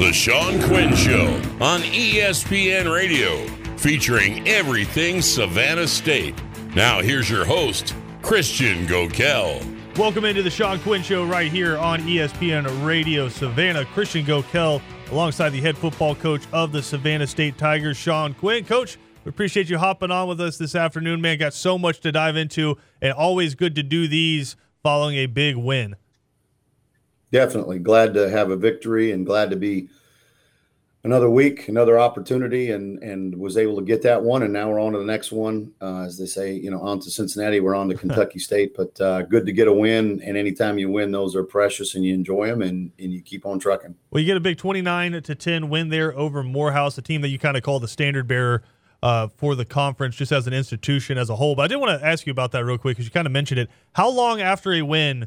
The Sean Quinn Show on ESPN Radio, featuring everything Savannah State. Now, here's your host, Christian Gokel. Welcome into the Sean Quinn Show right here on ESPN Radio Savannah. Christian Gokel alongside the head football coach of the Savannah State Tigers, Sean Quinn. Coach, we appreciate you hopping on with us this afternoon, man. Got so much to dive into, and always good to do these following a big win. Definitely glad to have a victory and glad to be another week, another opportunity, and and was able to get that one. And now we're on to the next one. Uh, as they say, you know, on to Cincinnati. We're on to Kentucky State, but uh, good to get a win. And anytime you win, those are precious, and you enjoy them, and and you keep on trucking. Well, you get a big twenty nine to ten win there over Morehouse, a team that you kind of call the standard bearer. Uh, for the conference, just as an institution as a whole. But I did want to ask you about that real quick because you kind of mentioned it. How long after a win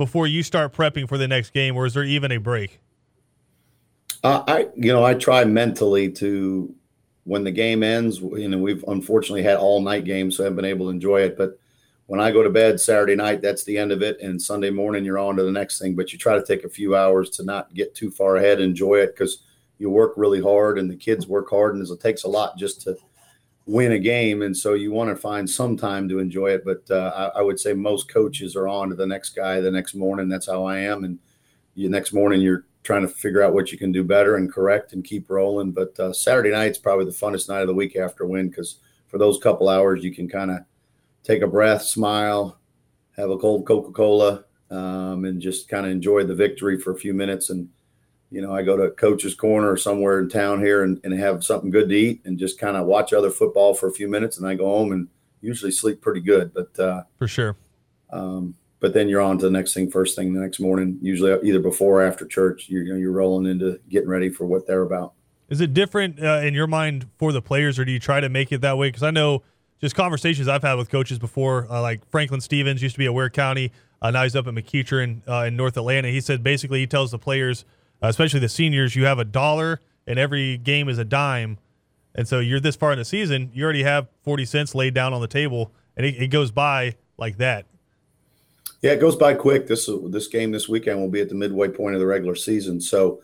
before you start prepping for the next game, or is there even a break? Uh, I, you know, I try mentally to when the game ends. You know, we've unfortunately had all night games, so I haven't been able to enjoy it. But when I go to bed Saturday night, that's the end of it, and Sunday morning you're on to the next thing. But you try to take a few hours to not get too far ahead, enjoy it because you work really hard, and the kids work hard, and it takes a lot just to win a game, and so you want to find some time to enjoy it. But uh, I, I, would say most coaches are on to the next guy the next morning. That's how I am, and you next morning you're trying to figure out what you can do better and correct and keep rolling. But uh, Saturday night's probably the funnest night of the week after win because for those couple hours you can kind of take a breath, smile, have a cold Coca Cola, um, and just kind of enjoy the victory for a few minutes and you know, I go to coach's corner or somewhere in town here and, and have something good to eat and just kind of watch other football for a few minutes. And I go home and usually sleep pretty good. But uh, for sure. Um, but then you're on to the next thing, first thing the next morning, usually either before or after church. You're, you know, you're rolling into getting ready for what they're about. Is it different uh, in your mind for the players, or do you try to make it that way? Because I know just conversations I've had with coaches before, uh, like Franklin Stevens used to be at Ware County. Uh, now he's up at McEachern uh, in North Atlanta. He said basically he tells the players – especially the seniors, you have a dollar and every game is a dime. And so you're this far in the season, you already have 40 cents laid down on the table, and it, it goes by like that. Yeah, it goes by quick. This this game this weekend will be at the midway point of the regular season. So,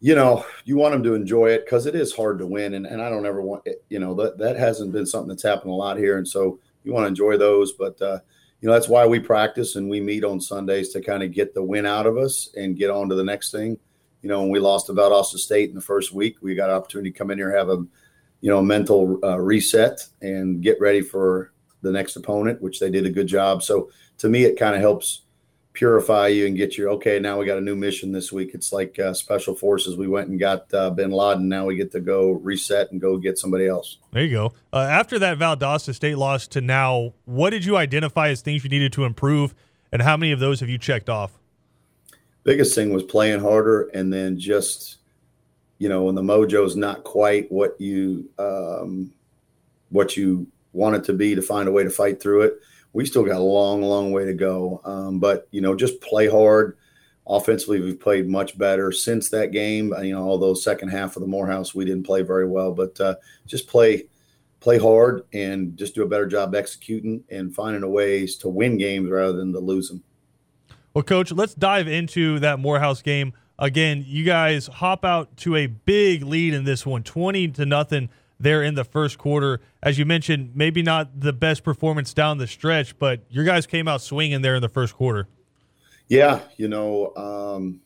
you know, you want them to enjoy it because it is hard to win, and, and I don't ever want it, you know that that hasn't been something that's happened a lot here, and so you want to enjoy those. But uh, you know that's why we practice and we meet on Sundays to kind of get the win out of us and get on to the next thing you know, when we lost to Valdosta State in the first week, we got an opportunity to come in here, have a, you know, mental uh, reset and get ready for the next opponent, which they did a good job. So to me, it kind of helps purify you and get you, okay, now we got a new mission this week. It's like uh, special forces. We went and got uh, bin Laden. Now we get to go reset and go get somebody else. There you go. Uh, after that Valdosta State loss to now, what did you identify as things you needed to improve? And how many of those have you checked off? Biggest thing was playing harder and then just you know when the mojo's not quite what you um, what you want it to be to find a way to fight through it we still got a long long way to go. Um, but you know just play hard. Offensively we've played much better since that game. You know although second half of the morehouse we didn't play very well but uh, just play play hard and just do a better job executing and finding ways to win games rather than to lose them well, coach, let's dive into that Morehouse game. Again, you guys hop out to a big lead in this one, 20 to nothing there in the first quarter. As you mentioned, maybe not the best performance down the stretch, but your guys came out swinging there in the first quarter. Yeah, you know, um,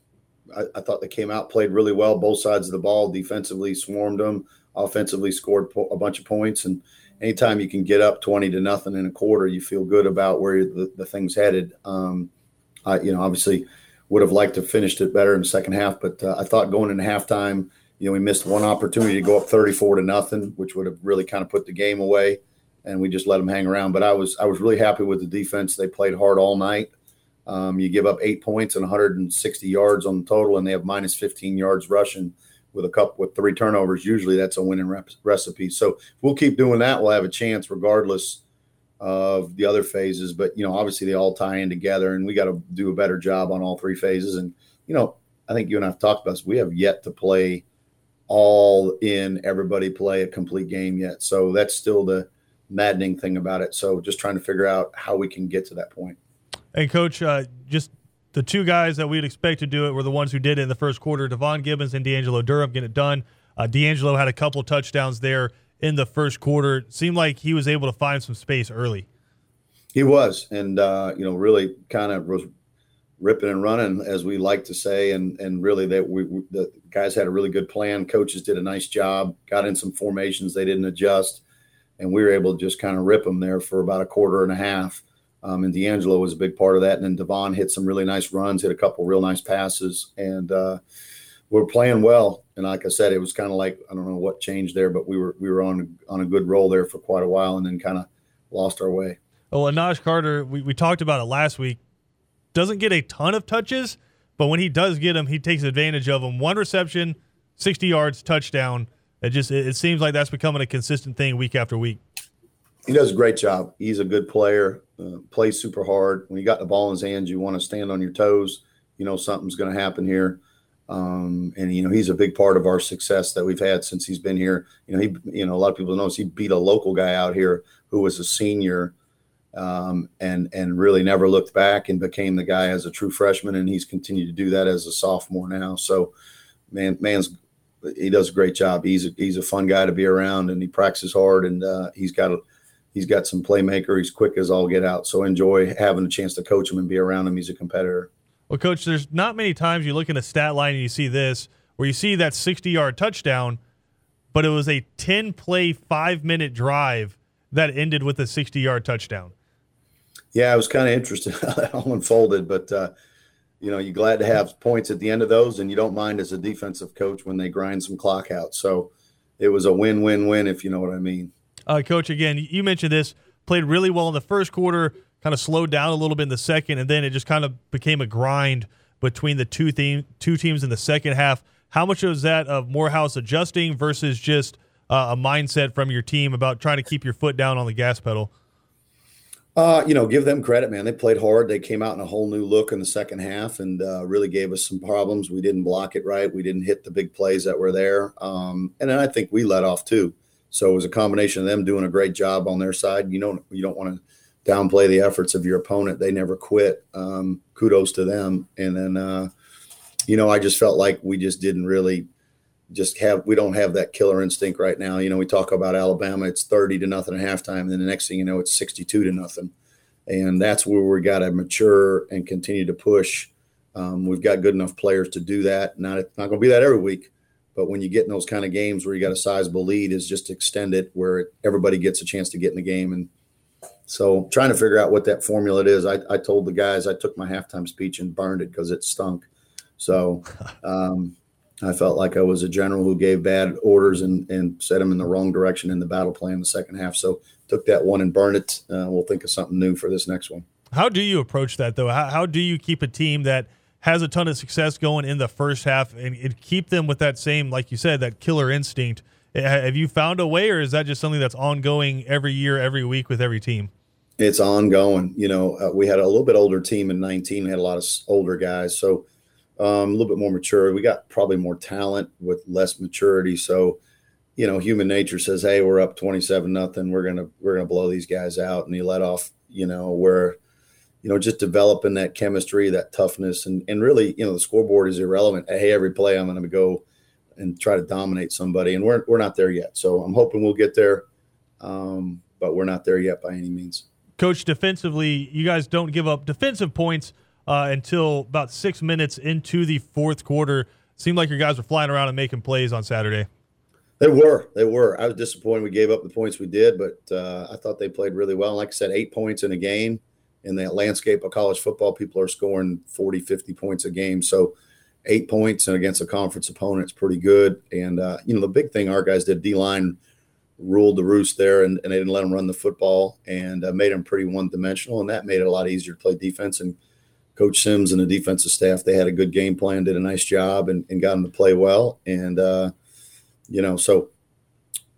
I, I, thought they came out, played really well, both sides of the ball, defensively swarmed them, offensively scored po- a bunch of points. And anytime you can get up 20 to nothing in a quarter, you feel good about where the, the thing's headed. Um, I, you know, obviously would have liked to have finished it better in the second half, but uh, I thought going into halftime, you know, we missed one opportunity to go up 34 to nothing, which would have really kind of put the game away, and we just let them hang around. But I was I was really happy with the defense. They played hard all night. Um, you give up eight points and 160 yards on the total, and they have minus 15 yards rushing with a cup with three turnovers. Usually, that's a winning recipe. So we'll keep doing that. We'll have a chance regardless of the other phases. But you know, obviously they all tie in together, and we got to do a better job on all three phases. And you know, I think you and I've talked about this. We have yet to play all in everybody play a complete game yet. So that's still the maddening thing about it. So just trying to figure out how we can get to that point. Hey, coach, uh, just the two guys that we'd expect to do it were the ones who did it in the first quarter. Devon Gibbons and D'Angelo Durham get it done. Uh, D'Angelo had a couple touchdowns there in the first quarter. Seemed like he was able to find some space early. He was, and uh, you know, really kind of was ripping and running, as we like to say, and and really that we, the guys had a really good plan. Coaches did a nice job, got in some formations they didn't adjust, and we were able to just kind of rip them there for about a quarter and a half. Um, and D'Angelo was a big part of that. And then Devon hit some really nice runs, hit a couple real nice passes, and uh, we are playing well. And like I said, it was kind of like I don't know what changed there, but we were we were on on a good roll there for quite a while, and then kind of lost our way. Well, Anaj Carter, we, we talked about it last week. Doesn't get a ton of touches, but when he does get them, he takes advantage of them. One reception, sixty yards, touchdown. It just it, it seems like that's becoming a consistent thing week after week. He does a great job. He's a good player. Uh, plays super hard. When you got the ball in his hands, you want to stand on your toes. You know something's going to happen here. Um, and you know he's a big part of our success that we've had since he's been here. You know he, you know a lot of people know he beat a local guy out here who was a senior, um, and and really never looked back and became the guy as a true freshman, and he's continued to do that as a sophomore now. So, man, man's he does a great job. He's a, he's a fun guy to be around, and he practices hard, and uh, he's got a he's got some playmaker. He's quick as all get out. So enjoy having a chance to coach him and be around him. He's a competitor. Well, coach, there's not many times you look in a stat line and you see this where you see that 60 yard touchdown, but it was a 10 play, five minute drive that ended with a 60 yard touchdown. Yeah, it was kind of interesting how that all unfolded, but uh, you know, you're glad to have points at the end of those, and you don't mind as a defensive coach when they grind some clock out. So it was a win-win-win, if you know what I mean. Uh, coach, again, you mentioned this played really well in the first quarter, kind of slowed down a little bit in the second, and then it just kind of became a grind between the two theme, two teams in the second half. How much was that of Morehouse adjusting versus just uh, a mindset from your team about trying to keep your foot down on the gas pedal? Uh, you know, give them credit, man. They played hard. They came out in a whole new look in the second half and uh, really gave us some problems. We didn't block it right. We didn't hit the big plays that were there. Um, and then I think we let off too. So it was a combination of them doing a great job on their side. You don't you don't want to downplay the efforts of your opponent. They never quit. Um, kudos to them. And then, uh, you know, I just felt like we just didn't really just have we don't have that killer instinct right now. You know, we talk about Alabama, it's 30 to nothing at halftime, and then the next thing you know, it's 62 to nothing. And that's where we got to mature and continue to push. Um, we've got good enough players to do that. Not it's not going to be that every week, but when you get in those kind of games where you got a sizable lead, is just extend it where everybody gets a chance to get in the game. And so, trying to figure out what that formula is. I, I told the guys I took my halftime speech and burned it because it stunk. So, um, I felt like I was a general who gave bad orders and, and set them in the wrong direction in the battle plan in the second half. So took that one and burned it. Uh, we'll think of something new for this next one. How do you approach that though? How, how do you keep a team that has a ton of success going in the first half and, and keep them with that same, like you said, that killer instinct? Have you found a way, or is that just something that's ongoing every year, every week with every team? It's ongoing. You know, uh, we had a little bit older team in 19. We had a lot of older guys, so um, a little bit more mature. We got probably more talent with less maturity. So, you know, human nature says, "Hey, we're up twenty-seven nothing. We're gonna we're gonna blow these guys out." And he let off. You know, where you know just developing that chemistry, that toughness, and and really, you know, the scoreboard is irrelevant. Hey, every play I'm going to go and try to dominate somebody, and we're we're not there yet. So I'm hoping we'll get there, um, but we're not there yet by any means. Coach, defensively, you guys don't give up defensive points uh, until about six minutes into the fourth quarter. Seemed like your guys were flying around and making plays on Saturday. They were. They were. I was disappointed we gave up the points we did, but uh, I thought they played really well. Like I said, eight points in a game in the landscape of college football, people are scoring 40, 50 points a game. So eight points and against a conference opponent is pretty good. And, uh, you know, the big thing our guys did, D line ruled the roost there and, and, they didn't let them run the football and uh, made them pretty one dimensional. And that made it a lot easier to play defense. And Coach Sims and the defensive staff, they had a good game plan, did a nice job, and, and got them to play well. And, uh, you know, so,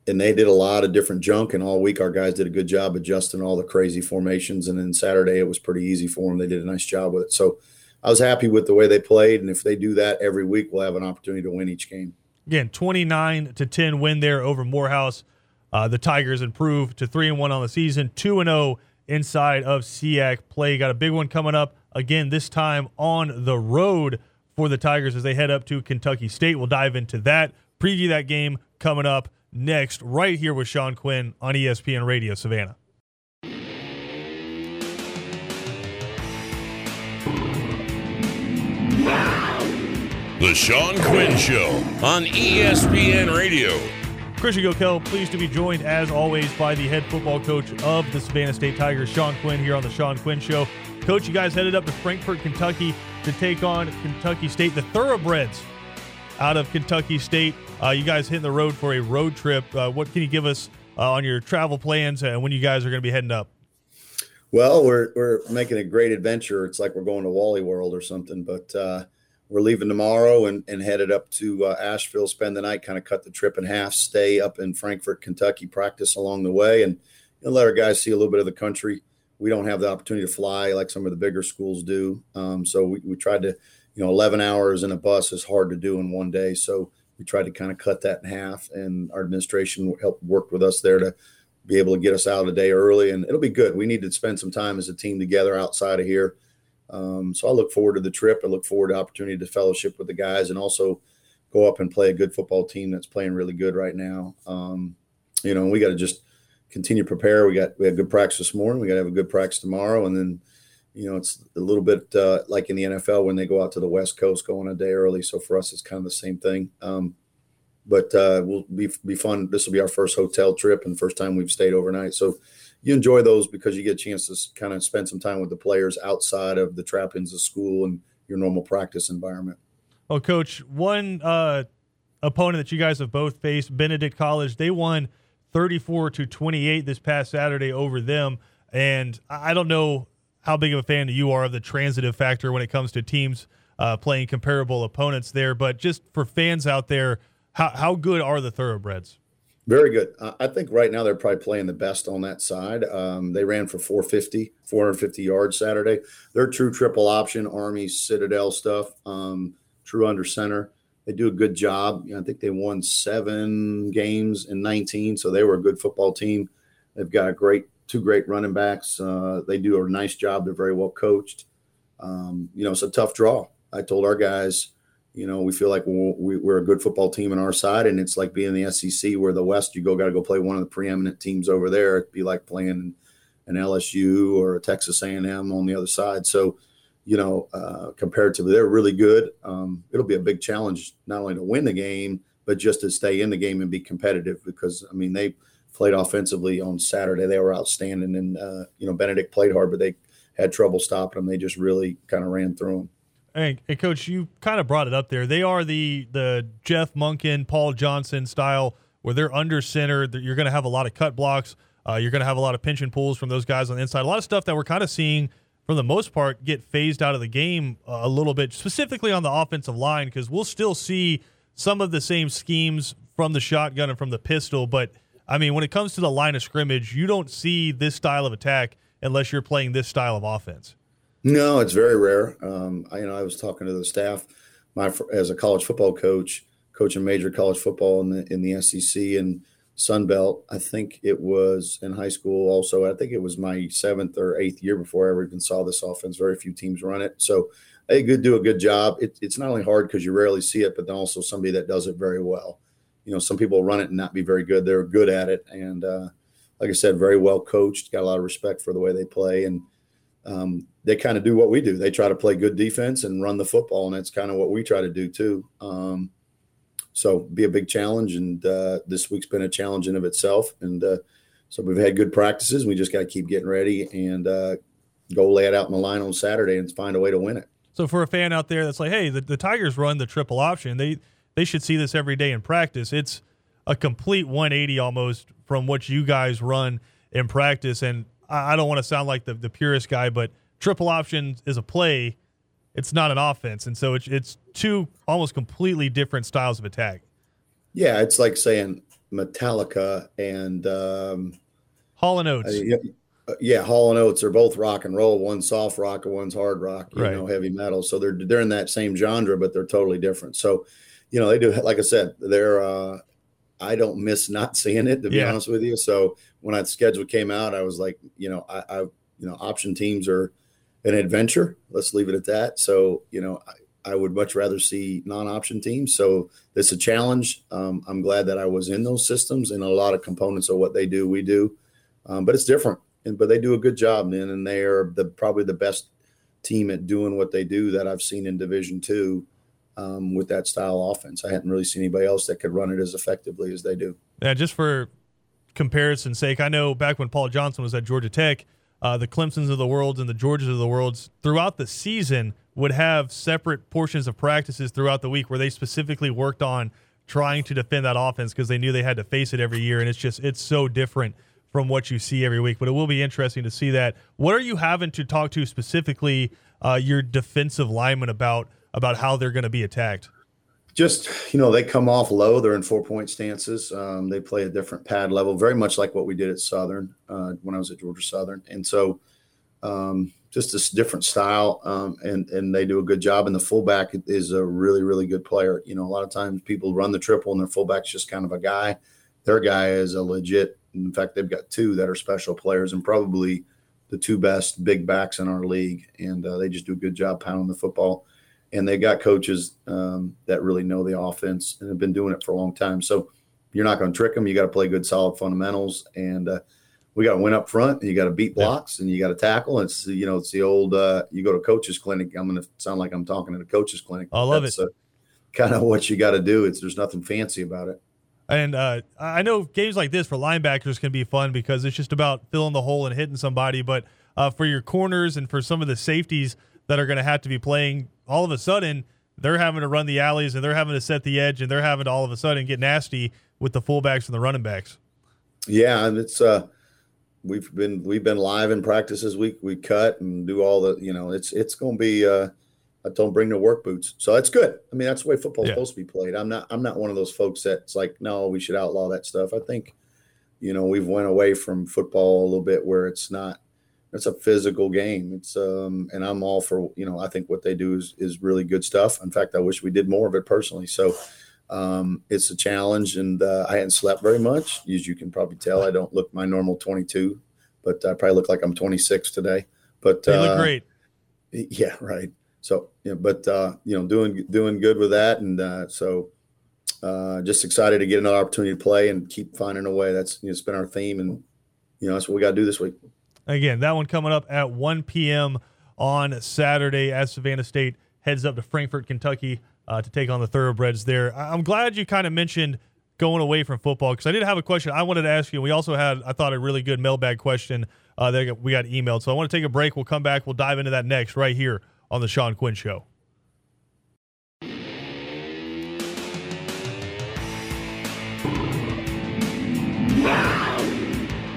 and they did a lot of different junk. And all week, our guys did a good job adjusting all the crazy formations. And then Saturday, it was pretty easy for them. They did a nice job with it. So I was happy with the way they played. And if they do that every week, we'll have an opportunity to win each game. Again, 29 to 10 win there over Morehouse. Uh, the Tigers improved to 3 and 1 on the season, 2 and 0 inside of SIAC play. Got a big one coming up again, this time on the road for the Tigers as they head up to Kentucky State. We'll dive into that, preview that game coming up next, right here with Sean Quinn on ESPN Radio Savannah. The Sean Quinn Show on ESPN Radio. Christian Gokel, pleased to be joined as always by the head football coach of the Savannah State Tigers, Sean Quinn, here on the Sean Quinn Show. Coach, you guys headed up to Frankfort, Kentucky to take on Kentucky State, the Thoroughbreds out of Kentucky State. Uh, you guys hitting the road for a road trip. Uh, what can you give us uh, on your travel plans and when you guys are going to be heading up? Well, we're we're making a great adventure. It's like we're going to Wally World or something, but uh, we're leaving tomorrow and, and headed up to uh, Asheville, spend the night, kind of cut the trip in half, stay up in Frankfort, Kentucky, practice along the way, and, let our guys see a little bit of the country. We don't have the opportunity to fly like some of the bigger schools do. Um, so we, we tried to, you know, 11 hours in a bus is hard to do in one day. So we tried to kind of cut that in half, and our administration helped work with us there to be able to get us out a day early. And it'll be good. We need to spend some time as a team together outside of here um, so I look forward to the trip. I look forward to opportunity to fellowship with the guys and also go up and play a good football team that's playing really good right now. Um, you know, we got to just continue to prepare. We got we had good practice this morning. We got to have a good practice tomorrow, and then you know it's a little bit uh, like in the NFL when they go out to the West Coast, going a day early. So for us, it's kind of the same thing. Um, but uh, will be be fun. This will be our first hotel trip and first time we've stayed overnight. So you enjoy those because you get a chance to kind of spend some time with the players outside of the trappings of school and your normal practice environment. Well, coach, one uh, opponent that you guys have both faced, Benedict College, they won 34 to 28 this past Saturday over them. And I don't know how big of a fan you are of the transitive factor when it comes to teams uh, playing comparable opponents there, but just for fans out there, how, how good are the thoroughbreds? Very good. I think right now they're probably playing the best on that side. Um, they ran for 450, 450 yards Saturday. They're true triple option, Army, Citadel stuff, um, true under center. They do a good job. You know, I think they won seven games in 19, so they were a good football team. They've got a great two great running backs. Uh, they do a nice job. They're very well coached. Um, you know, it's a tough draw. I told our guys – you know, we feel like we're a good football team on our side, and it's like being the SEC, where the West you go got to go play one of the preeminent teams over there. It'd be like playing an LSU or a Texas A&M on the other side. So, you know, uh, comparatively, they're really good. Um, it'll be a big challenge not only to win the game, but just to stay in the game and be competitive. Because I mean, they played offensively on Saturday; they were outstanding, and uh, you know, Benedict played hard, but they had trouble stopping them. They just really kind of ran through them. Hey, hey, coach, you kind of brought it up there. They are the the Jeff Monken, Paul Johnson style, where they're under center. You're going to have a lot of cut blocks. Uh, you're going to have a lot of pinch and pulls from those guys on the inside. A lot of stuff that we're kind of seeing, for the most part, get phased out of the game a little bit, specifically on the offensive line, because we'll still see some of the same schemes from the shotgun and from the pistol. But I mean, when it comes to the line of scrimmage, you don't see this style of attack unless you're playing this style of offense. No, it's very rare. Um, I, you know, I was talking to the staff, my as a college football coach, coaching major college football in the in the SEC and Sun Belt. I think it was in high school. Also, I think it was my seventh or eighth year before I ever even saw this offense. Very few teams run it, so they could do a good job. It, it's not only hard because you rarely see it, but then also somebody that does it very well. You know, some people run it and not be very good. They're good at it, and uh, like I said, very well coached. Got a lot of respect for the way they play and um, they kind of do what we do. They try to play good defense and run the football, and that's kind of what we try to do too. Um, so be a big challenge, and uh, this week's been a challenge in of itself. And uh, so we've had good practices. We just got to keep getting ready and uh, go lay it out in the line on Saturday and find a way to win it. So for a fan out there that's like, hey, the, the Tigers run the triple option. They they should see this every day in practice. It's a complete 180 almost from what you guys run in practice. And I don't want to sound like the, the purist guy, but triple option is a play. It's not an offense. And so it's, it's two almost completely different styles of attack. Yeah. It's like saying Metallica and um, Hall and Oates. Uh, yeah, yeah, Hall and Oates are both rock and roll. One's soft rock and one's hard rock, you right. know, heavy metal. So they're they're in that same genre, but they're totally different. So, you know, they do like I said, they're uh I don't miss not seeing it to be yeah. honest with you. So when that schedule came out, I was like, you know, I, I, you know, option teams are an adventure. Let's leave it at that. So, you know, I, I would much rather see non-option teams. So it's a challenge. Um, I'm glad that I was in those systems and a lot of components of what they do, we do, um, but it's different. And but they do a good job, man, and they are the probably the best team at doing what they do that I've seen in Division Two um, with that style offense. I hadn't really seen anybody else that could run it as effectively as they do. Yeah, just for comparison's sake, I know back when Paul Johnson was at Georgia Tech uh, the Clemsons of the world and the Georgias of the world throughout the season would have separate portions of practices throughout the week where they specifically worked on trying to defend that offense because they knew they had to face it every year, and it's just it's so different from what you see every week. But it will be interesting to see that. What are you having to talk to specifically uh, your defensive linemen about about how they're going to be attacked? Just you know they come off low they're in four point stances um, they play a different pad level very much like what we did at southern uh, when i was at georgia southern. And so um, just this different style um, and and they do a good job. And the fullback is a really really good player. You know a lot of times people run the triple and their fullback's just kind of a guy. Their guy is a legit in fact they've got two that are special players and probably the two best big backs in our league. And uh, they just do a good job pounding the football and they got coaches um, that really know the offense and have been doing it for a long time. So you're not going to trick them. You got to play good, solid fundamentals, and uh, we got to win up front. And you got to beat blocks, yeah. and you got to tackle. It's you know, it's the old. Uh, you go to coach's clinic. I'm going to sound like I'm talking at a coach's clinic. I love That's, it. Uh, kind of what you got to do. It's there's nothing fancy about it. And uh, I know games like this for linebackers can be fun because it's just about filling the hole and hitting somebody. But uh, for your corners and for some of the safeties that are going to have to be playing all of a sudden they're having to run the alleys and they're having to set the edge and they're having to all of a sudden get nasty with the fullbacks and the running backs. Yeah, and it's uh we've been we've been live in practices. We we cut and do all the you know it's it's going to be. uh I don't bring the work boots, so that's good. I mean, that's the way football's yeah. supposed to be played. I'm not I'm not one of those folks that's like, no, we should outlaw that stuff. I think, you know, we've went away from football a little bit where it's not it's a physical game. It's um, and I'm all for you know I think what they do is is really good stuff. In fact, I wish we did more of it personally. So um, it's a challenge, and uh, I hadn't slept very much, as you can probably tell. I don't look my normal 22, but I probably look like I'm 26 today. But you uh, look great. Yeah, right. So yeah, but uh, you know, doing doing good with that, and uh, so. Uh, just excited to get another opportunity to play and keep finding a way. That's you know, it's been our theme, and you know that's what we got to do this week. Again, that one coming up at 1 p.m. on Saturday as Savannah State heads up to Frankfort, Kentucky uh, to take on the Thoroughbreds there. I'm glad you kind of mentioned going away from football because I did have a question I wanted to ask you. We also had, I thought, a really good mailbag question uh, that we got emailed. So I want to take a break. We'll come back. We'll dive into that next right here on the Sean Quinn Show.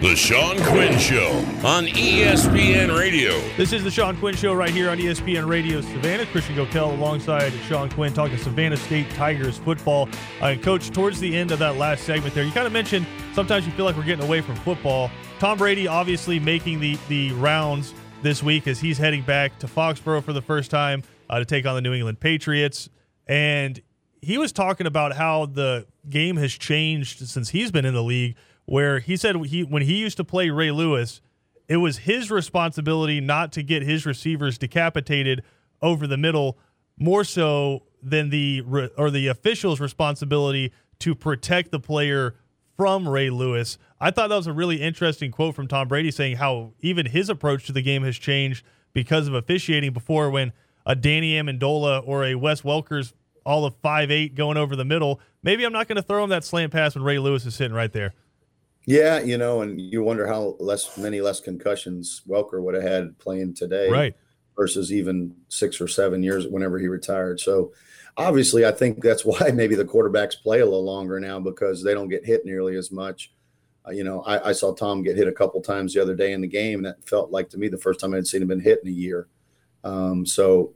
The Sean Quinn Show on ESPN Radio. This is the Sean Quinn Show right here on ESPN Radio Savannah. Christian Gokel alongside Sean Quinn talking Savannah State Tigers football. Uh, and Coach, towards the end of that last segment there, you kind of mentioned sometimes you feel like we're getting away from football. Tom Brady obviously making the, the rounds this week as he's heading back to Foxborough for the first time uh, to take on the New England Patriots. And he was talking about how the game has changed since he's been in the league – where he said he when he used to play Ray Lewis, it was his responsibility not to get his receivers decapitated over the middle, more so than the or the official's responsibility to protect the player from Ray Lewis. I thought that was a really interesting quote from Tom Brady saying how even his approach to the game has changed because of officiating before when a Danny Amendola or a Wes Welkers all of five eight going over the middle, maybe I'm not going to throw him that slant pass when Ray Lewis is sitting right there. Yeah, you know, and you wonder how less many less concussions Welker would have had playing today, right? Versus even six or seven years whenever he retired. So obviously, I think that's why maybe the quarterbacks play a little longer now because they don't get hit nearly as much. Uh, you know, I, I, saw Tom get hit a couple times the other day in the game, and that felt like to me the first time I'd seen him been hit in a year. Um, so,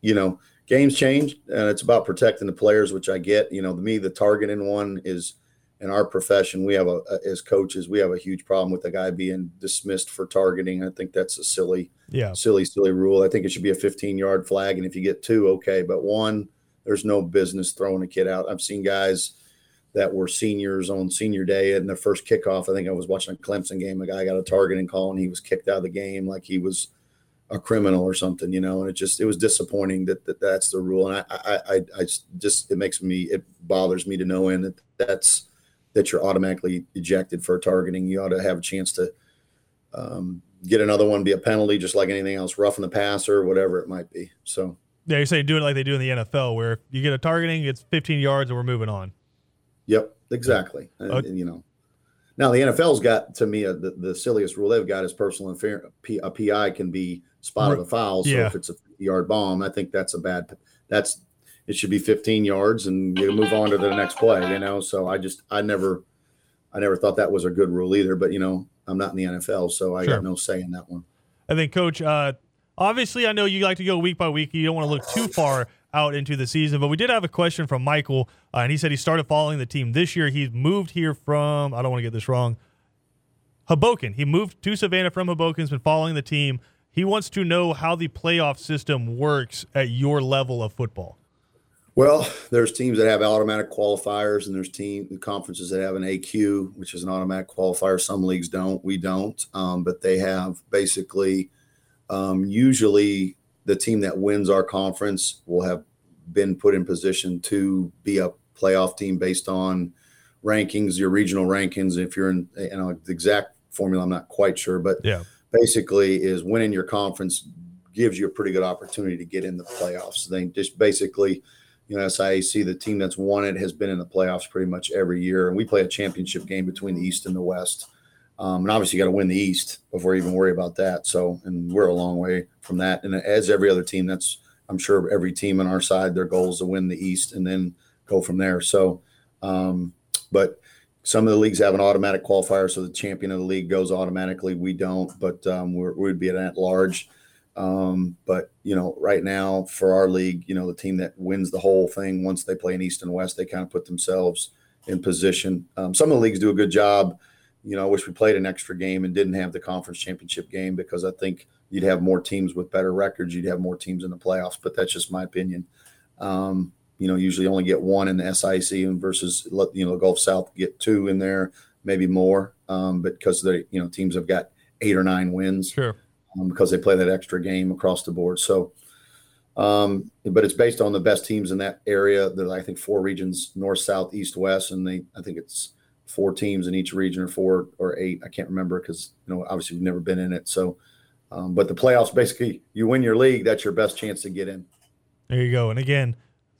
you know, games change, and it's about protecting the players, which I get. You know, to me, the targeting one is in our profession, we have a as coaches, we have a huge problem with the guy being dismissed for targeting. I think that's a silly, yeah, silly, silly rule. I think it should be a 15 yard flag, and if you get two, okay, but one, there's no business throwing a kid out. I've seen guys that were seniors on senior day and their first kickoff. I think I was watching a Clemson game. A guy got a targeting call and he was kicked out of the game like he was a criminal or something, you know. And it just it was disappointing that, that that's the rule, and I I I, I just it makes me it bothers me to no end that that's that you're automatically ejected for targeting. You ought to have a chance to um, get another one, be a penalty, just like anything else, roughing the passer, or whatever it might be. So yeah, you're saying do it like they do in the NFL, where you get a targeting, it's 15 yards, and we're moving on. Yep, exactly. And, and, you know, now the NFL's got to me uh, the, the silliest rule they've got is personal interference. A PI can be spot of the foul. So yeah. if it's a yard bomb, I think that's a bad. That's it should be 15 yards and you move on to the next play. You know, so I just I never I never thought that was a good rule either. But you know, I'm not in the NFL, so I sure. got no say in that one. I think, Coach. Uh, obviously, I know you like to go week by week. You don't want to look too far out into the season, but we did have a question from Michael, uh, and he said he started following the team this year. He's moved here from I don't want to get this wrong. Hoboken. He moved to Savannah from Hoboken. Has been following the team. He wants to know how the playoff system works at your level of football. Well, there's teams that have automatic qualifiers, and there's team conferences that have an AQ, which is an automatic qualifier. Some leagues don't. We don't, um, but they have basically. Um, usually, the team that wins our conference will have been put in position to be a playoff team based on rankings, your regional rankings. If you're in, you know, the exact formula, I'm not quite sure, but yeah basically is winning your conference gives you a pretty good opportunity to get in the playoffs. They just basically, you know, SIAC, the team that's won it has been in the playoffs pretty much every year. And we play a championship game between the East and the West. Um, and obviously, you got to win the East before you even worry about that. So, and we're a long way from that. And as every other team, that's, I'm sure every team on our side, their goal is to win the East and then go from there. So, um, but some of the leagues have an automatic qualifier, so the champion of the league goes automatically. We don't, but um, we would be an at large. Um, but you know, right now for our league, you know, the team that wins the whole thing once they play in East and West, they kind of put themselves in position. Um, some of the leagues do a good job. You know, I wish we played an extra game and didn't have the conference championship game because I think you'd have more teams with better records. You'd have more teams in the playoffs, but that's just my opinion. Um, you know, usually only get one in the SIAC and versus you know Gulf South get two in there, maybe more, um, but because they you know teams have got eight or nine wins, sure, because they play that extra game across the board. So, um, but it's based on the best teams in that area. There, I think four regions: north, south, east, west, and they I think it's four teams in each region or four or eight. I can't remember because you know obviously we've never been in it. So, um, but the playoffs basically you win your league, that's your best chance to get in. There you go. And again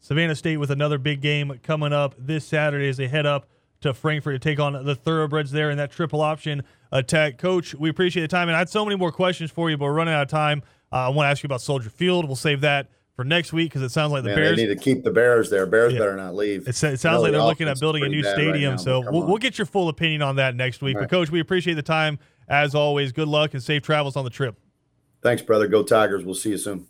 Savannah State with another big game coming up this Saturday as they head up to Frankfort to take on the Thoroughbreds there in that triple option attack. Coach, we appreciate the time. And I had so many more questions for you, but we're running out of time. Uh, I want to ask you about Soldier Field. We'll save that for next week because it sounds like the Man, Bears need to keep the Bears there. Bears yeah. better not leave. It, it sounds like they're looking at building a new stadium. Right now, so we'll, we'll, get your full opinion on that next week. Right. But coach, we appreciate the time as always. Good luck and safe travels on the trip. Thanks, brother. Go Tigers. We'll see you soon.